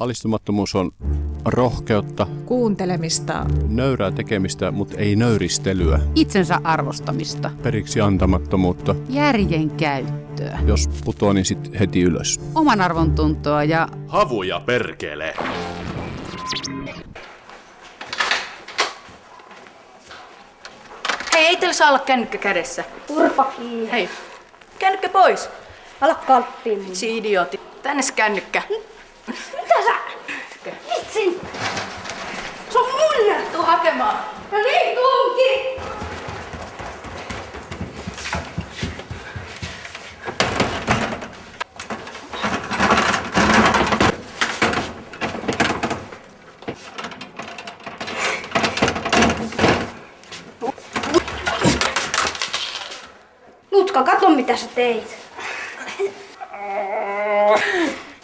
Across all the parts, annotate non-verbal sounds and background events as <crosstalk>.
Alistumattomuus on rohkeutta, kuuntelemista, nöyrää tekemistä, mutta ei nöyristelyä, itsensä arvostamista, periksi antamattomuutta. järjen käyttöä, Jos putoaa, niin sit heti ylös. oman arvon tuntoa ja Havuja perkele. Hei, ei teillä saa olla kännykkä kädessä. Turpa kiinni. Hei, kännykkä pois. Ala kalppiin mun. Si idiootti. Tänne se kännykkä. Mitä sä? Vitsin! Se on mun! Tuu hakemaan. No niin, tuunkin! Nutka, kato mitä sä teit.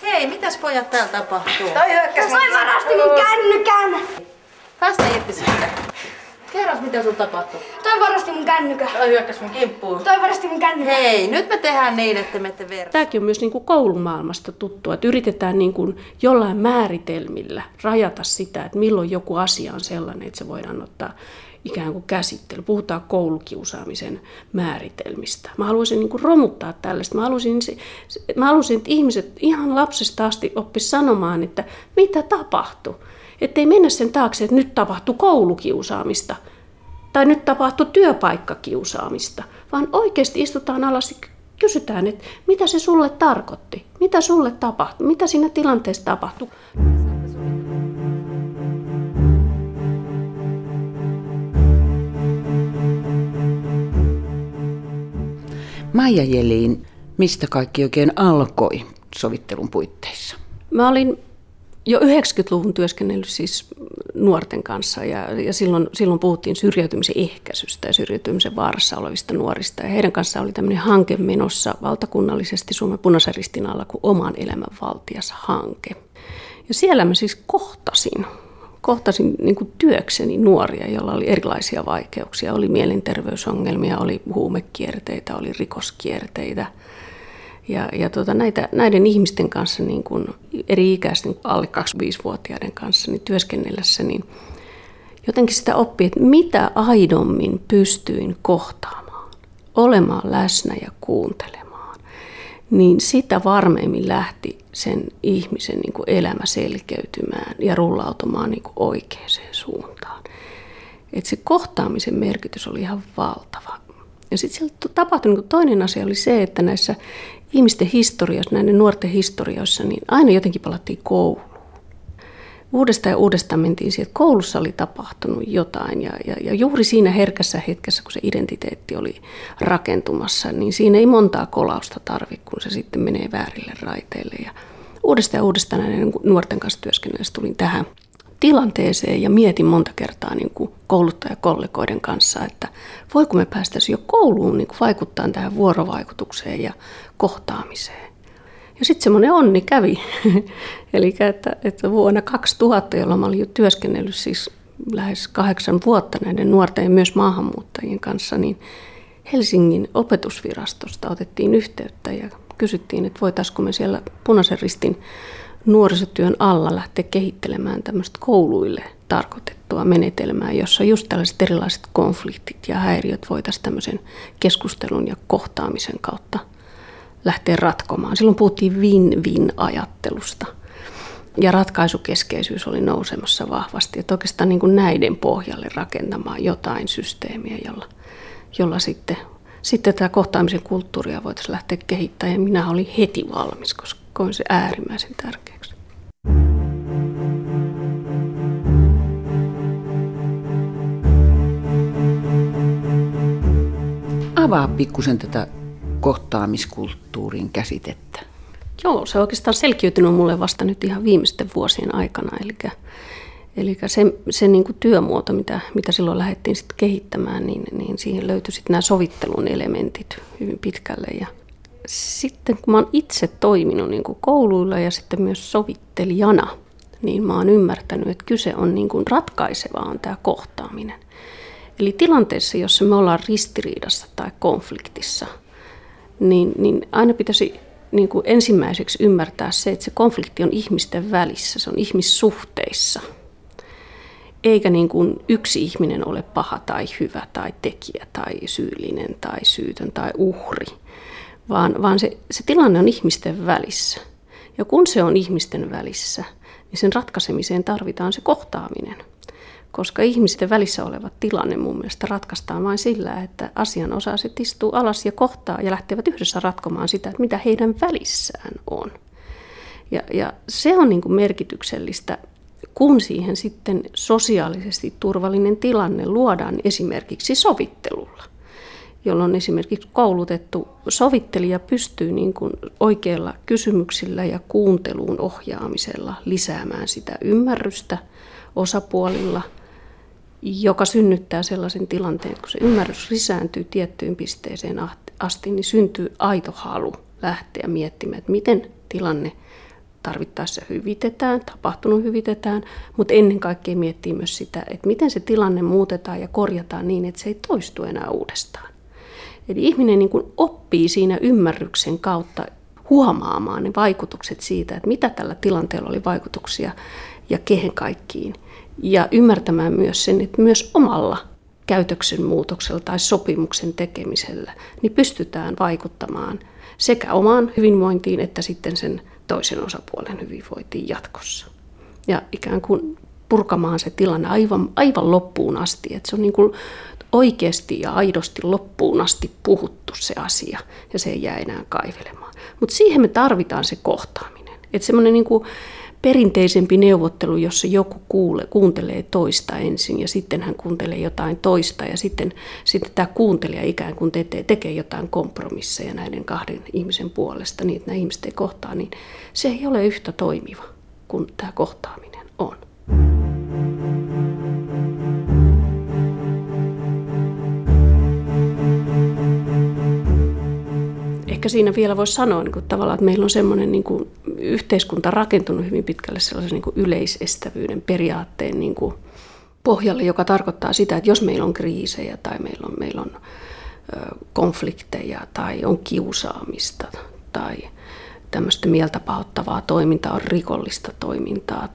Hei, mitäs pojat täällä tapahtuu? Toi hyökkäs Toi varasti mun kännykän! Päästä irti siitä. Kerros, mitä sun tapahtuu. Toi varasti mun kännykän. Toi hyökkäs mun kimppuun. Toi varasti mun kännykän. Hei, nyt me tehdään niin, että me ette verta. Tämäkin on myös niin kuin koulumaailmasta tuttua, että yritetään niin kuin jollain määritelmillä rajata sitä, että milloin joku asia on sellainen, että se voidaan ottaa ikään kuin käsittely. Puhutaan koulukiusaamisen määritelmistä. Mä haluaisin niin kuin romuttaa tällaista. Mä haluaisin, mä haluaisin, että ihmiset ihan lapsesta asti oppis sanomaan, että mitä tapahtui. Että ei mennä sen taakse, että nyt tapahtui koulukiusaamista tai nyt tapahtui työpaikkakiusaamista, vaan oikeasti istutaan alas kysytään, että mitä se sulle tarkoitti, mitä sulle tapahtui, mitä siinä tilanteessa tapahtui. Maija Jelin, mistä kaikki oikein alkoi sovittelun puitteissa? Mä olin jo 90-luvun työskennellyt siis nuorten kanssa ja, ja silloin, silloin puhuttiin syrjäytymisen ehkäisystä ja syrjäytymisen vaarassa olevista nuorista. Ja heidän kanssaan oli tämmöinen hanke menossa valtakunnallisesti Suomen punaisen ristin alla kuin Oman elämän valtias hanke. Ja siellä mä siis kohtasin, kohtasin niin työkseni nuoria, joilla oli erilaisia vaikeuksia. Oli mielenterveysongelmia, oli huumekierteitä, oli rikoskierteitä. Ja, ja tuota, näitä, näiden ihmisten kanssa, niin kuin eri ikäisten alle 25-vuotiaiden kanssa niin työskennellessä, niin jotenkin sitä oppii, että mitä aidommin pystyin kohtaamaan, olemaan läsnä ja kuuntelemaan, niin sitä varmemmin lähti sen ihmisen niin kuin elämä selkeytymään ja rullautumaan niin kuin oikeaan suuntaan. Et se kohtaamisen merkitys oli ihan valtava. Ja sitten tapahtui niin toinen asia oli se, että näissä ihmisten historiassa, näiden nuorten historioissa, niin aina jotenkin palattiin kouluun. Uudestaan ja uudestaan mentiin siihen, että koulussa oli tapahtunut jotain ja, ja, ja juuri siinä herkässä hetkessä, kun se identiteetti oli rakentumassa, niin siinä ei montaa kolausta tarvi, kun se sitten menee väärille raiteille. Ja uudestaan ja uudestaan näiden nuorten kanssa työskennellessä tulin tähän tilanteeseen ja mietin monta kertaa niin kuin kouluttajakollegoiden kanssa, että voiko me päästäisiin jo kouluun niin kuin vaikuttaa tähän vuorovaikutukseen ja kohtaamiseen. Ja sitten semmoinen onni kävi. <laughs> Eli että, että vuonna 2000, jolloin mä olin jo työskennellyt siis lähes kahdeksan vuotta näiden nuorten ja myös maahanmuuttajien kanssa, niin Helsingin opetusvirastosta otettiin yhteyttä ja kysyttiin, että voitaisiko me siellä punaisen ristin nuorisotyön alla lähteä kehittelemään tämmöistä kouluille tarkoitettua menetelmää, jossa just tällaiset erilaiset konfliktit ja häiriöt voitaisiin tämmöisen keskustelun ja kohtaamisen kautta lähteä ratkomaan. Silloin puhuttiin win-win-ajattelusta ja ratkaisukeskeisyys oli nousemassa vahvasti. Että oikeastaan niin kuin näiden pohjalle rakentamaan jotain systeemiä, jolla, jolla sitten, sitten tätä kohtaamisen kulttuuria voitaisiin lähteä kehittämään. Ja minä olin heti valmis, koska koin se äärimmäisen tärkeäksi. Avaa pikkusen tätä kohtaamiskulttuurin käsitettä. Joo, se on oikeastaan selkiytynyt mulle vasta nyt ihan viimeisten vuosien aikana. Eli, eli se, se niin kuin työmuoto, mitä, mitä silloin lähdettiin sit kehittämään, niin, niin siihen löytyi sitten nämä sovittelun elementit hyvin pitkälle. Ja sitten kun mä oon itse toiminut niin kuin kouluilla ja sitten myös sovittelijana, niin mä oon ymmärtänyt, että kyse on niin kuin ratkaisevaa on tämä kohtaaminen. Eli tilanteessa, jossa me ollaan ristiriidassa tai konfliktissa, niin, niin aina pitäisi niin kuin ensimmäiseksi ymmärtää se, että se konflikti on ihmisten välissä, se on ihmissuhteissa. Eikä niin kuin yksi ihminen ole paha tai hyvä tai tekijä tai syyllinen tai syytön tai uhri, vaan, vaan se, se tilanne on ihmisten välissä. Ja kun se on ihmisten välissä, niin sen ratkaisemiseen tarvitaan se kohtaaminen – koska ihmisten välissä oleva tilanne mun mielestä ratkaistaan vain sillä, että asianosaiset istuu alas ja kohtaa ja lähtevät yhdessä ratkomaan sitä, että mitä heidän välissään on. Ja, ja se on niin kuin merkityksellistä, kun siihen sitten sosiaalisesti turvallinen tilanne luodaan esimerkiksi sovittelulla jolloin esimerkiksi koulutettu sovittelija pystyy niin kuin oikeilla kysymyksillä ja kuunteluun ohjaamisella lisäämään sitä ymmärrystä osapuolilla – joka synnyttää sellaisen tilanteen, kun se ymmärrys lisääntyy tiettyyn pisteeseen asti, niin syntyy aito halu lähteä miettimään, että miten tilanne tarvittaessa hyvitetään, tapahtunut hyvitetään, mutta ennen kaikkea miettii myös sitä, että miten se tilanne muutetaan ja korjataan niin, että se ei toistu enää uudestaan. Eli ihminen niin kuin oppii siinä ymmärryksen kautta huomaamaan ne vaikutukset siitä, että mitä tällä tilanteella oli vaikutuksia ja kehen kaikkiin – ja ymmärtämään myös sen, että myös omalla käytöksen muutoksella tai sopimuksen tekemisellä niin pystytään vaikuttamaan sekä omaan hyvinvointiin että sitten sen toisen osapuolen hyvinvointiin jatkossa. Ja ikään kuin purkamaan se tilanne aivan, aivan loppuun asti, että se on niin kuin oikeasti ja aidosti loppuun asti puhuttu se asia ja se ei jää enää kaivelemaan. Mutta siihen me tarvitaan se kohtaaminen. Että semmoinen niin kuin perinteisempi neuvottelu, jossa joku kuule, kuuntelee toista ensin ja sitten hän kuuntelee jotain toista ja sitten, sitten tämä kuuntelija ikään kuin tekee, tekee jotain kompromisseja näiden kahden ihmisen puolesta niin, että nämä ihmiset ei kohtaa, niin se ei ole yhtä toimiva kuin tämä kohtaaminen on. Ehkä siinä vielä voisi sanoa niin kuin tavallaan, että meillä on semmoinen niin kuin yhteiskunta rakentunut hyvin pitkälle sellaisen niin kuin yleisestävyyden periaatteen niin kuin pohjalle, joka tarkoittaa sitä, että jos meillä on kriisejä tai meillä on, meillä on konflikteja tai on kiusaamista tai tämmöistä mieltä pahoittavaa toimintaa, on rikollista toimintaa,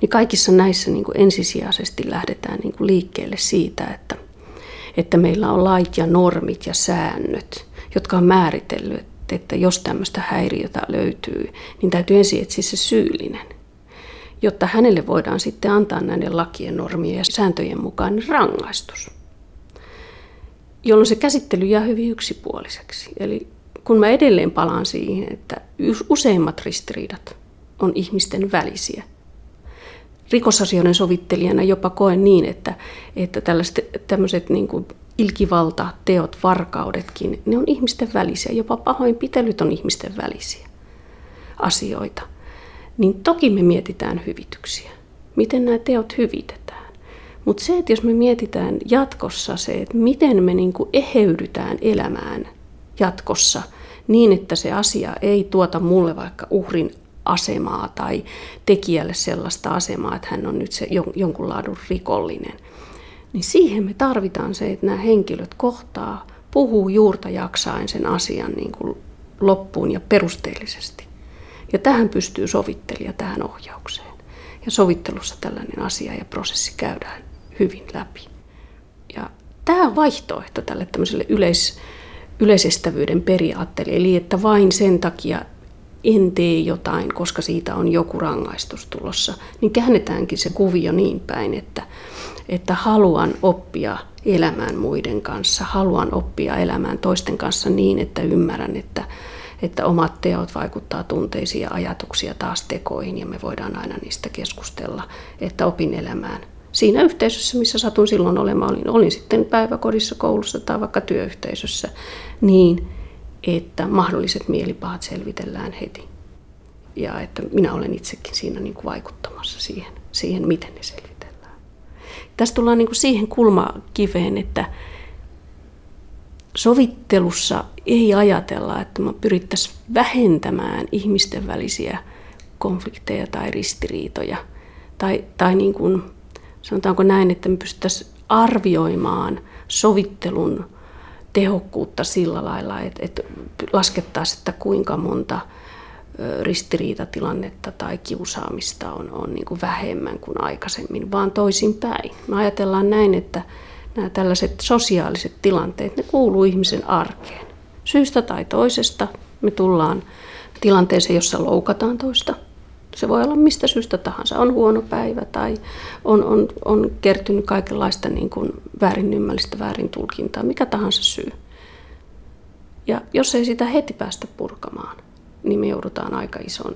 niin kaikissa näissä niin kuin ensisijaisesti lähdetään niin kuin liikkeelle siitä, että, että meillä on lait ja normit ja säännöt, jotka on määritellyt, että jos tämmöistä häiriötä löytyy, niin täytyy ensin etsiä se syyllinen, jotta hänelle voidaan sitten antaa näiden lakien, normien ja sääntöjen mukaan rangaistus. Jolloin se käsittely jää hyvin yksipuoliseksi. Eli kun mä edelleen palaan siihen, että useimmat ristiriidat on ihmisten välisiä. Rikosasioiden sovittelijana jopa koen niin, että, että tällaiset, tämmöiset niin kuin ilkivalta, teot, varkaudetkin, ne on ihmisten välisiä. Jopa pahoinpitelyt on ihmisten välisiä asioita. Niin toki me mietitään hyvityksiä. Miten nämä teot hyvitetään. Mutta se, että jos me mietitään jatkossa se, että miten me niinku eheydytään elämään jatkossa niin, että se asia ei tuota mulle vaikka uhrin asemaa tai tekijälle sellaista asemaa, että hän on nyt se jonkun laadun rikollinen – niin siihen me tarvitaan se, että nämä henkilöt kohtaa, puhuu juurta jaksain sen asian niin kuin loppuun ja perusteellisesti. Ja tähän pystyy sovittelija tähän ohjaukseen. Ja sovittelussa tällainen asia ja prosessi käydään hyvin läpi. Ja tämä on vaihtoehto tälle tämmöiselle yleis, yleisestävyyden periaatteelle, eli että vain sen takia en tee jotain, koska siitä on joku rangaistus tulossa, niin käännetäänkin se kuvio niin päin, että että haluan oppia elämään muiden kanssa, haluan oppia elämään toisten kanssa niin, että ymmärrän, että, että omat teot vaikuttaa tunteisiin ja ajatuksia taas tekoihin ja me voidaan aina niistä keskustella, että opin elämään siinä yhteisössä, missä satun silloin olemaan, olin, olin sitten päiväkodissa, koulussa tai vaikka työyhteisössä, niin että mahdolliset mielipahat selvitellään heti. Ja että minä olen itsekin siinä niin kuin vaikuttamassa siihen, siihen, miten ne selvitellään. Tässä tullaan niin kuin siihen kulmakiveen, että sovittelussa ei ajatella, että me pyrittäisiin vähentämään ihmisten välisiä konflikteja tai ristiriitoja. Tai, tai niin kuin, sanotaanko näin, että me pystyttäisiin arvioimaan sovittelun tehokkuutta sillä lailla, että, että laskettaisiin, että kuinka monta ristiriitatilannetta tai kiusaamista on, on niin kuin vähemmän kuin aikaisemmin, vaan toisinpäin. Me ajatellaan näin, että nämä tällaiset sosiaaliset tilanteet, ne kuuluu ihmisen arkeen. Syystä tai toisesta me tullaan tilanteeseen, jossa loukataan toista. Se voi olla mistä syystä tahansa. On huono päivä tai on, on, on kertynyt kaikenlaista niin kuin väärin ymmärrystä, väärin tulkintaa, mikä tahansa syy. Ja jos ei sitä heti päästä purkamaan, niin me joudutaan aika ison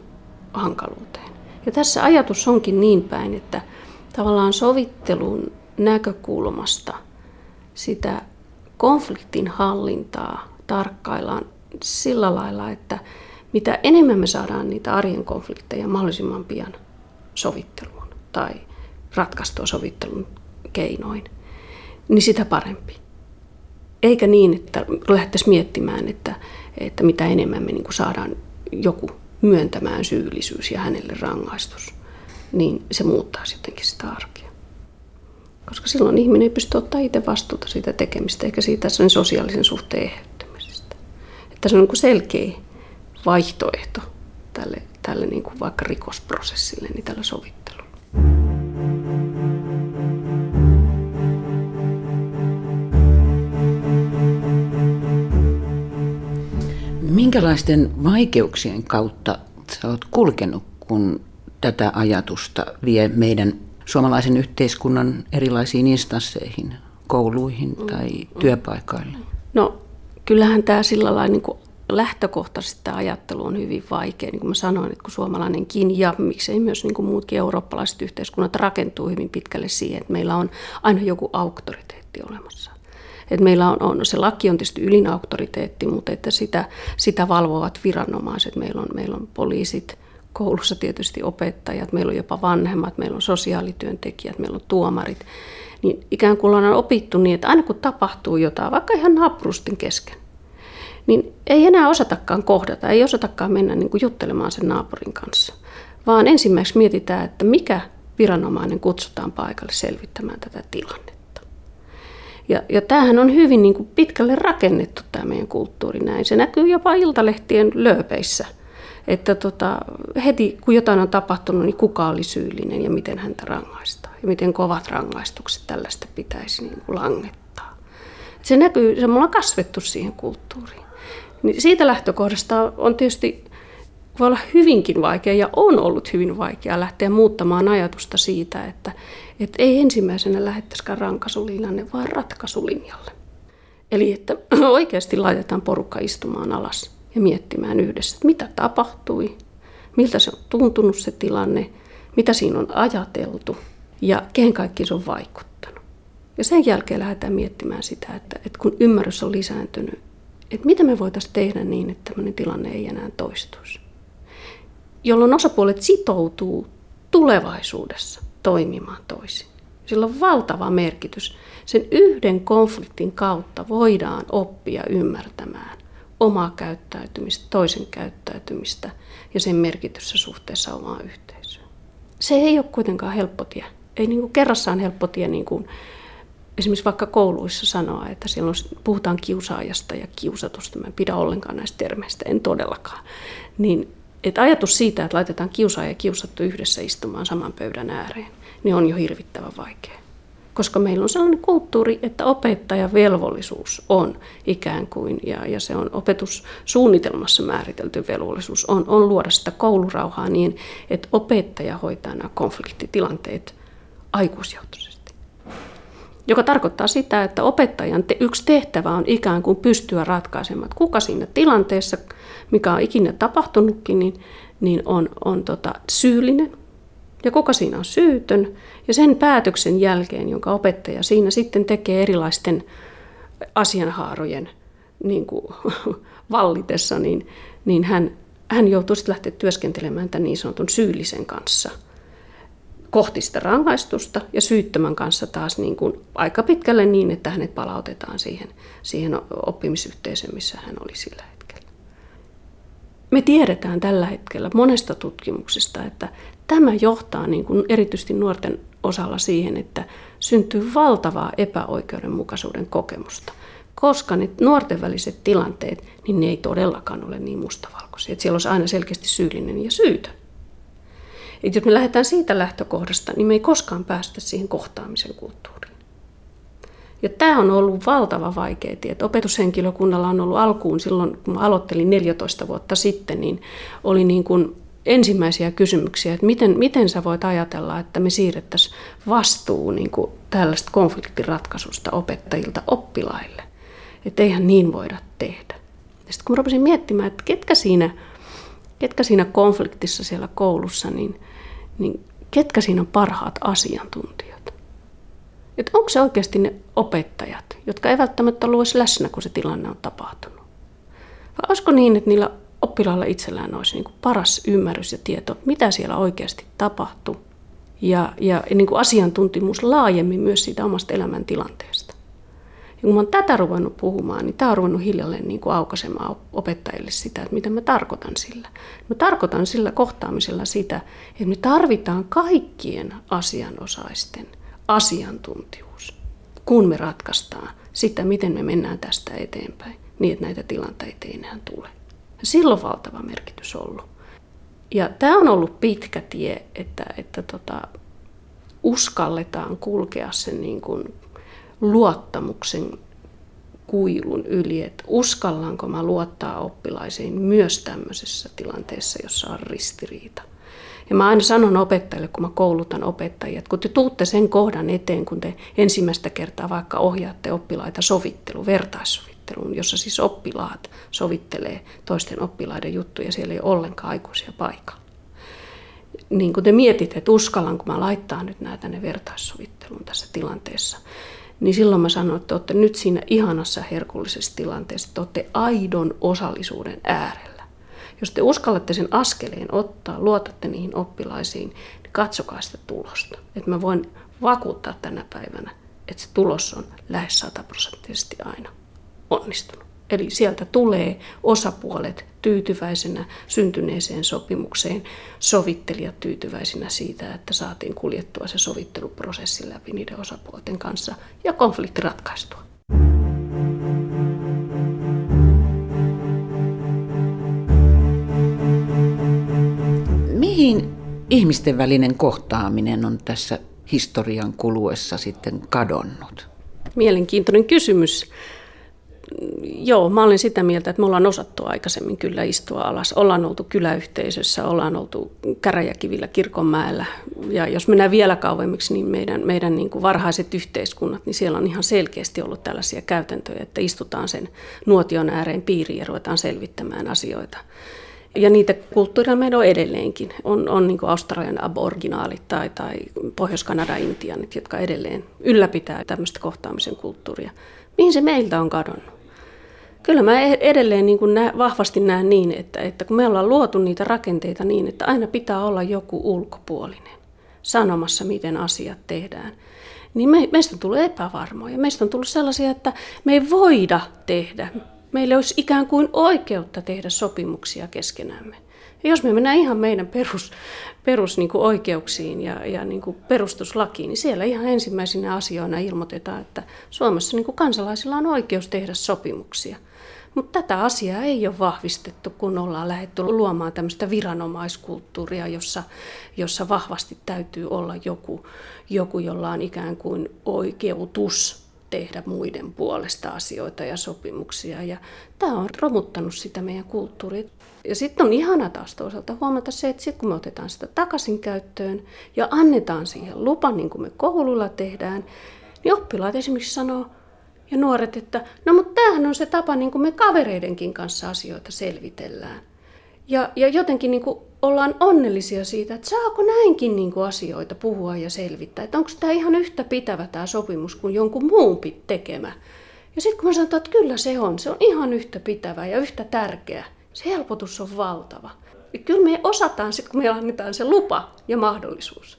hankaluuteen. Ja tässä ajatus onkin niin päin, että tavallaan sovittelun näkökulmasta sitä konfliktin hallintaa tarkkaillaan sillä lailla, että mitä enemmän me saadaan niitä arjen konflikteja mahdollisimman pian sovitteluun tai ratkaistua sovittelun keinoin, niin sitä parempi. Eikä niin, että lähdettäisiin miettimään, että, että mitä enemmän me niin saadaan joku myöntämään syyllisyys ja hänelle rangaistus, niin se muuttaisi jotenkin sitä arkea. Koska silloin ihminen ei pysty ottaa itse vastuuta siitä tekemistä eikä siitä sen sosiaalisen suhteen eheyttämisestä. Että se on niin selkeä vaihtoehto tälle, tälle niin kuin vaikka rikosprosessille, niin tällä sovittelulla. Minkälaisten vaikeuksien kautta sä oot kulkenut, kun tätä ajatusta vie meidän suomalaisen yhteiskunnan erilaisiin instansseihin, kouluihin tai työpaikoille? No kyllähän tämä sillä lailla niin kuin lähtökohtaisesti tämä ajattelu on hyvin vaikea. Niin kuin mä sanoin, että kun suomalainenkin ja miksei myös niin kuin muutkin eurooppalaiset yhteiskunnat rakentuu hyvin pitkälle siihen, että meillä on aina joku auktoriteetti olemassa. Et meillä on, on, se laki on tietysti ylin auktoriteetti, mutta että sitä, sitä valvovat viranomaiset. Meillä on, meillä on poliisit, koulussa tietysti opettajat, meillä on jopa vanhemmat, meillä on sosiaalityöntekijät, meillä on tuomarit. Niin ikään kuin ollaan opittu niin, että aina kun tapahtuu jotain, vaikka ihan naapurustin kesken, niin ei enää osatakaan kohdata, ei osatakaan mennä niin kuin juttelemaan sen naapurin kanssa. Vaan ensimmäiseksi mietitään, että mikä viranomainen kutsutaan paikalle selvittämään tätä tilannetta. Ja, ja tämähän on hyvin niin kuin pitkälle rakennettu tämä meidän kulttuuri näin. Se näkyy jopa iltalehtien lööpeissä. Että tota, heti kun jotain on tapahtunut, niin kuka oli syyllinen ja miten häntä rangaistaan. Ja miten kovat rangaistukset tällaista pitäisi niin kuin langettaa. Se näkyy, se me ollaan kasvettu siihen kulttuuriin. Niin siitä lähtökohdasta on tietysti voi olla hyvinkin vaikea ja on ollut hyvin vaikea lähteä muuttamaan ajatusta siitä, että, että ei ensimmäisenä lähettäisikään rankasulinjalle, vaan ratkaisulinjalle. Eli että <clears throat> oikeasti laitetaan porukka istumaan alas ja miettimään yhdessä, että mitä tapahtui, miltä se on tuntunut se tilanne, mitä siinä on ajateltu ja kehen kaikki se on vaikuttanut. Ja sen jälkeen lähdetään miettimään sitä, että, että kun ymmärrys on lisääntynyt, että mitä me voitaisiin tehdä niin, että tämmöinen tilanne ei enää toistuisi. Jolloin osapuolet sitoutuu tulevaisuudessa toimimaan toisin. Sillä on valtava merkitys. Sen yhden konfliktin kautta voidaan oppia ymmärtämään omaa käyttäytymistä, toisen käyttäytymistä ja sen merkityssä suhteessa omaan yhteisöön. Se ei ole kuitenkaan helppo tie. Ei niin kuin kerrassaan helppo tie niin kuin esimerkiksi vaikka kouluissa sanoa, että silloin puhutaan kiusaajasta ja kiusatusta, mä en pidä ollenkaan näistä termeistä, en todellakaan, niin että ajatus siitä, että laitetaan kiusaaja ja kiusattu yhdessä istumaan saman pöydän ääreen, niin on jo hirvittävän vaikea. Koska meillä on sellainen kulttuuri, että opettajan velvollisuus on ikään kuin, ja, ja se on opetussuunnitelmassa määritelty velvollisuus, on, on luoda sitä koulurauhaa niin, että opettaja hoitaa nämä konfliktitilanteet aikuisjohtoisesti joka tarkoittaa sitä, että opettajan te- yksi tehtävä on ikään kuin pystyä ratkaisemaan, että kuka siinä tilanteessa, mikä on ikinä tapahtunutkin, niin, niin on, on tota, syyllinen ja kuka siinä on syytön. Ja sen päätöksen jälkeen, jonka opettaja siinä sitten tekee erilaisten asianhaarojen niin kuin, <laughs> vallitessa, niin, niin hän, hän joutuu sitten lähteä työskentelemään tämän niin sanotun syyllisen kanssa – kohti sitä rangaistusta ja syyttömän kanssa taas niin kuin aika pitkälle niin, että hänet palautetaan siihen, siihen oppimisyhteisöön, missä hän oli sillä hetkellä. Me tiedetään tällä hetkellä monesta tutkimuksesta, että tämä johtaa niin kuin erityisesti nuorten osalla siihen, että syntyy valtavaa epäoikeudenmukaisuuden kokemusta. koska ne nuorten väliset tilanteet, niin ne ei todellakaan ole niin mustavalkoisia. Että siellä olisi aina selkeästi syyllinen ja syytön. Et jos me lähdetään siitä lähtökohdasta, niin me ei koskaan päästä siihen kohtaamisen kulttuuriin. Ja tämä on ollut valtava vaikea tie. Opetushenkilökunnalla on ollut alkuun silloin, kun aloittelin 14 vuotta sitten, niin oli niin kuin ensimmäisiä kysymyksiä, että miten, miten sä voit ajatella, että me siirrettäisiin vastuu niin kuin tällaista konfliktiratkaisusta opettajilta oppilaille. Että eihän niin voida tehdä. Ja sitten kun mä rupesin miettimään, että ketkä siinä, ketkä siinä konfliktissa siellä koulussa, niin, niin ketkä siinä on parhaat asiantuntijat. Että onko se oikeasti ne opettajat, jotka ei välttämättä ollut läsnä, kun se tilanne on tapahtunut. Vai olisiko niin, että niillä oppilaalla itsellään olisi niin kuin paras ymmärrys ja tieto, mitä siellä oikeasti tapahtuu. Ja, ja niin kuin asiantuntimus laajemmin myös siitä omasta elämäntilanteesta. Ja kun mä oon tätä ruvennut puhumaan, niin tämä on ruvennut hiljalleen niin kuin aukaisemaan opettajille sitä, että mitä mä tarkoitan sillä. Mä tarkoitan sillä kohtaamisella sitä, että me tarvitaan kaikkien asianosaisten asiantuntijuus, kun me ratkaistaan sitä, miten me mennään tästä eteenpäin, niin että näitä tilanteita ei enää tule. Silloin valtava merkitys ollut. Ja tämä on ollut pitkä tie, että, että tota, uskalletaan kulkea sen niin kuin luottamuksen kuilun yli, että uskallanko mä luottaa oppilaisiin myös tämmöisessä tilanteessa, jossa on ristiriita. Ja mä aina sanon opettajille, kun mä koulutan opettajia, että kun te tuutte sen kohdan eteen, kun te ensimmäistä kertaa vaikka ohjaatte oppilaita sovittelu, vertaissovitteluun, jossa siis oppilaat sovittelee toisten oppilaiden juttuja, siellä ei ole ollenkaan aikuisia paikalla. Niin kun te mietitte, että uskallanko mä laittaa nyt näitä tänne vertaissovitteluun tässä tilanteessa, niin silloin mä sanon, että olette nyt siinä ihanassa herkullisessa tilanteessa, että olette aidon osallisuuden äärellä. Jos te uskallatte sen askeleen ottaa, luotatte niihin oppilaisiin, niin katsokaa sitä tulosta. Että mä voin vakuuttaa tänä päivänä, että se tulos on lähes sataprosenttisesti aina onnistunut. Eli sieltä tulee osapuolet tyytyväisenä syntyneeseen sopimukseen, sovittelijat tyytyväisenä siitä, että saatiin kuljettua se sovitteluprosessi läpi niiden osapuolten kanssa ja konflikti ratkaistua. Mihin ihmisten välinen kohtaaminen on tässä historian kuluessa sitten kadonnut? Mielenkiintoinen kysymys joo, mä olen sitä mieltä, että me ollaan osattu aikaisemmin kyllä istua alas. Ollaan oltu kyläyhteisössä, ollaan oltu käräjäkivillä kirkonmäellä. Ja jos mennään vielä kauemmiksi, niin meidän, meidän niin kuin varhaiset yhteiskunnat, niin siellä on ihan selkeästi ollut tällaisia käytäntöjä, että istutaan sen nuotion ääreen piiriin ja ruvetaan selvittämään asioita. Ja niitä kulttuuria meillä on edelleenkin. On, on niin Australian aboriginaalit tai, tai Pohjois-Kanada intianit, jotka edelleen ylläpitää tämmöistä kohtaamisen kulttuuria. Mihin se meiltä on kadonnut? Kyllä mä e- edelleen niin kuin nä, vahvasti näen niin, että, että kun me ollaan luotu niitä rakenteita niin, että aina pitää olla joku ulkopuolinen sanomassa, miten asiat tehdään, niin me, meistä on tullut epävarmoja. Meistä on tullut sellaisia, että me ei voida tehdä. Meillä olisi ikään kuin oikeutta tehdä sopimuksia keskenämme. Ja jos me mennään ihan meidän perus, perus niin kuin oikeuksiin ja, ja niin kuin perustuslakiin, niin siellä ihan ensimmäisenä asioina ilmoitetaan, että Suomessa niin kuin kansalaisilla on oikeus tehdä sopimuksia. Mutta tätä asiaa ei ole vahvistettu, kun ollaan lähdetty luomaan tämmöistä viranomaiskulttuuria, jossa, jossa vahvasti täytyy olla joku, joku, jolla on ikään kuin oikeutus tehdä muiden puolesta asioita ja sopimuksia. Ja tämä on romuttanut sitä meidän kulttuuria. Ja sitten on ihana taas toisaalta huomata se, että sitten kun me otetaan sitä takaisin käyttöön ja annetaan siihen lupa, niin kuin me koululla tehdään, niin oppilaat esimerkiksi sanoo, ja nuoret, että no mutta tämähän on se tapa, niin kuin me kavereidenkin kanssa asioita selvitellään. Ja, ja jotenkin niin kuin ollaan onnellisia siitä, että saako näinkin niin kuin asioita puhua ja selvittää. Että onko tämä ihan yhtä pitävä tämä sopimus kuin jonkun muun tekemä. Ja sitten kun mä sanon, että kyllä se on, se on ihan yhtä pitävä ja yhtä tärkeä. Se helpotus on valtava. Ja kyllä me osataan sitten, kun me annetaan se lupa ja mahdollisuus.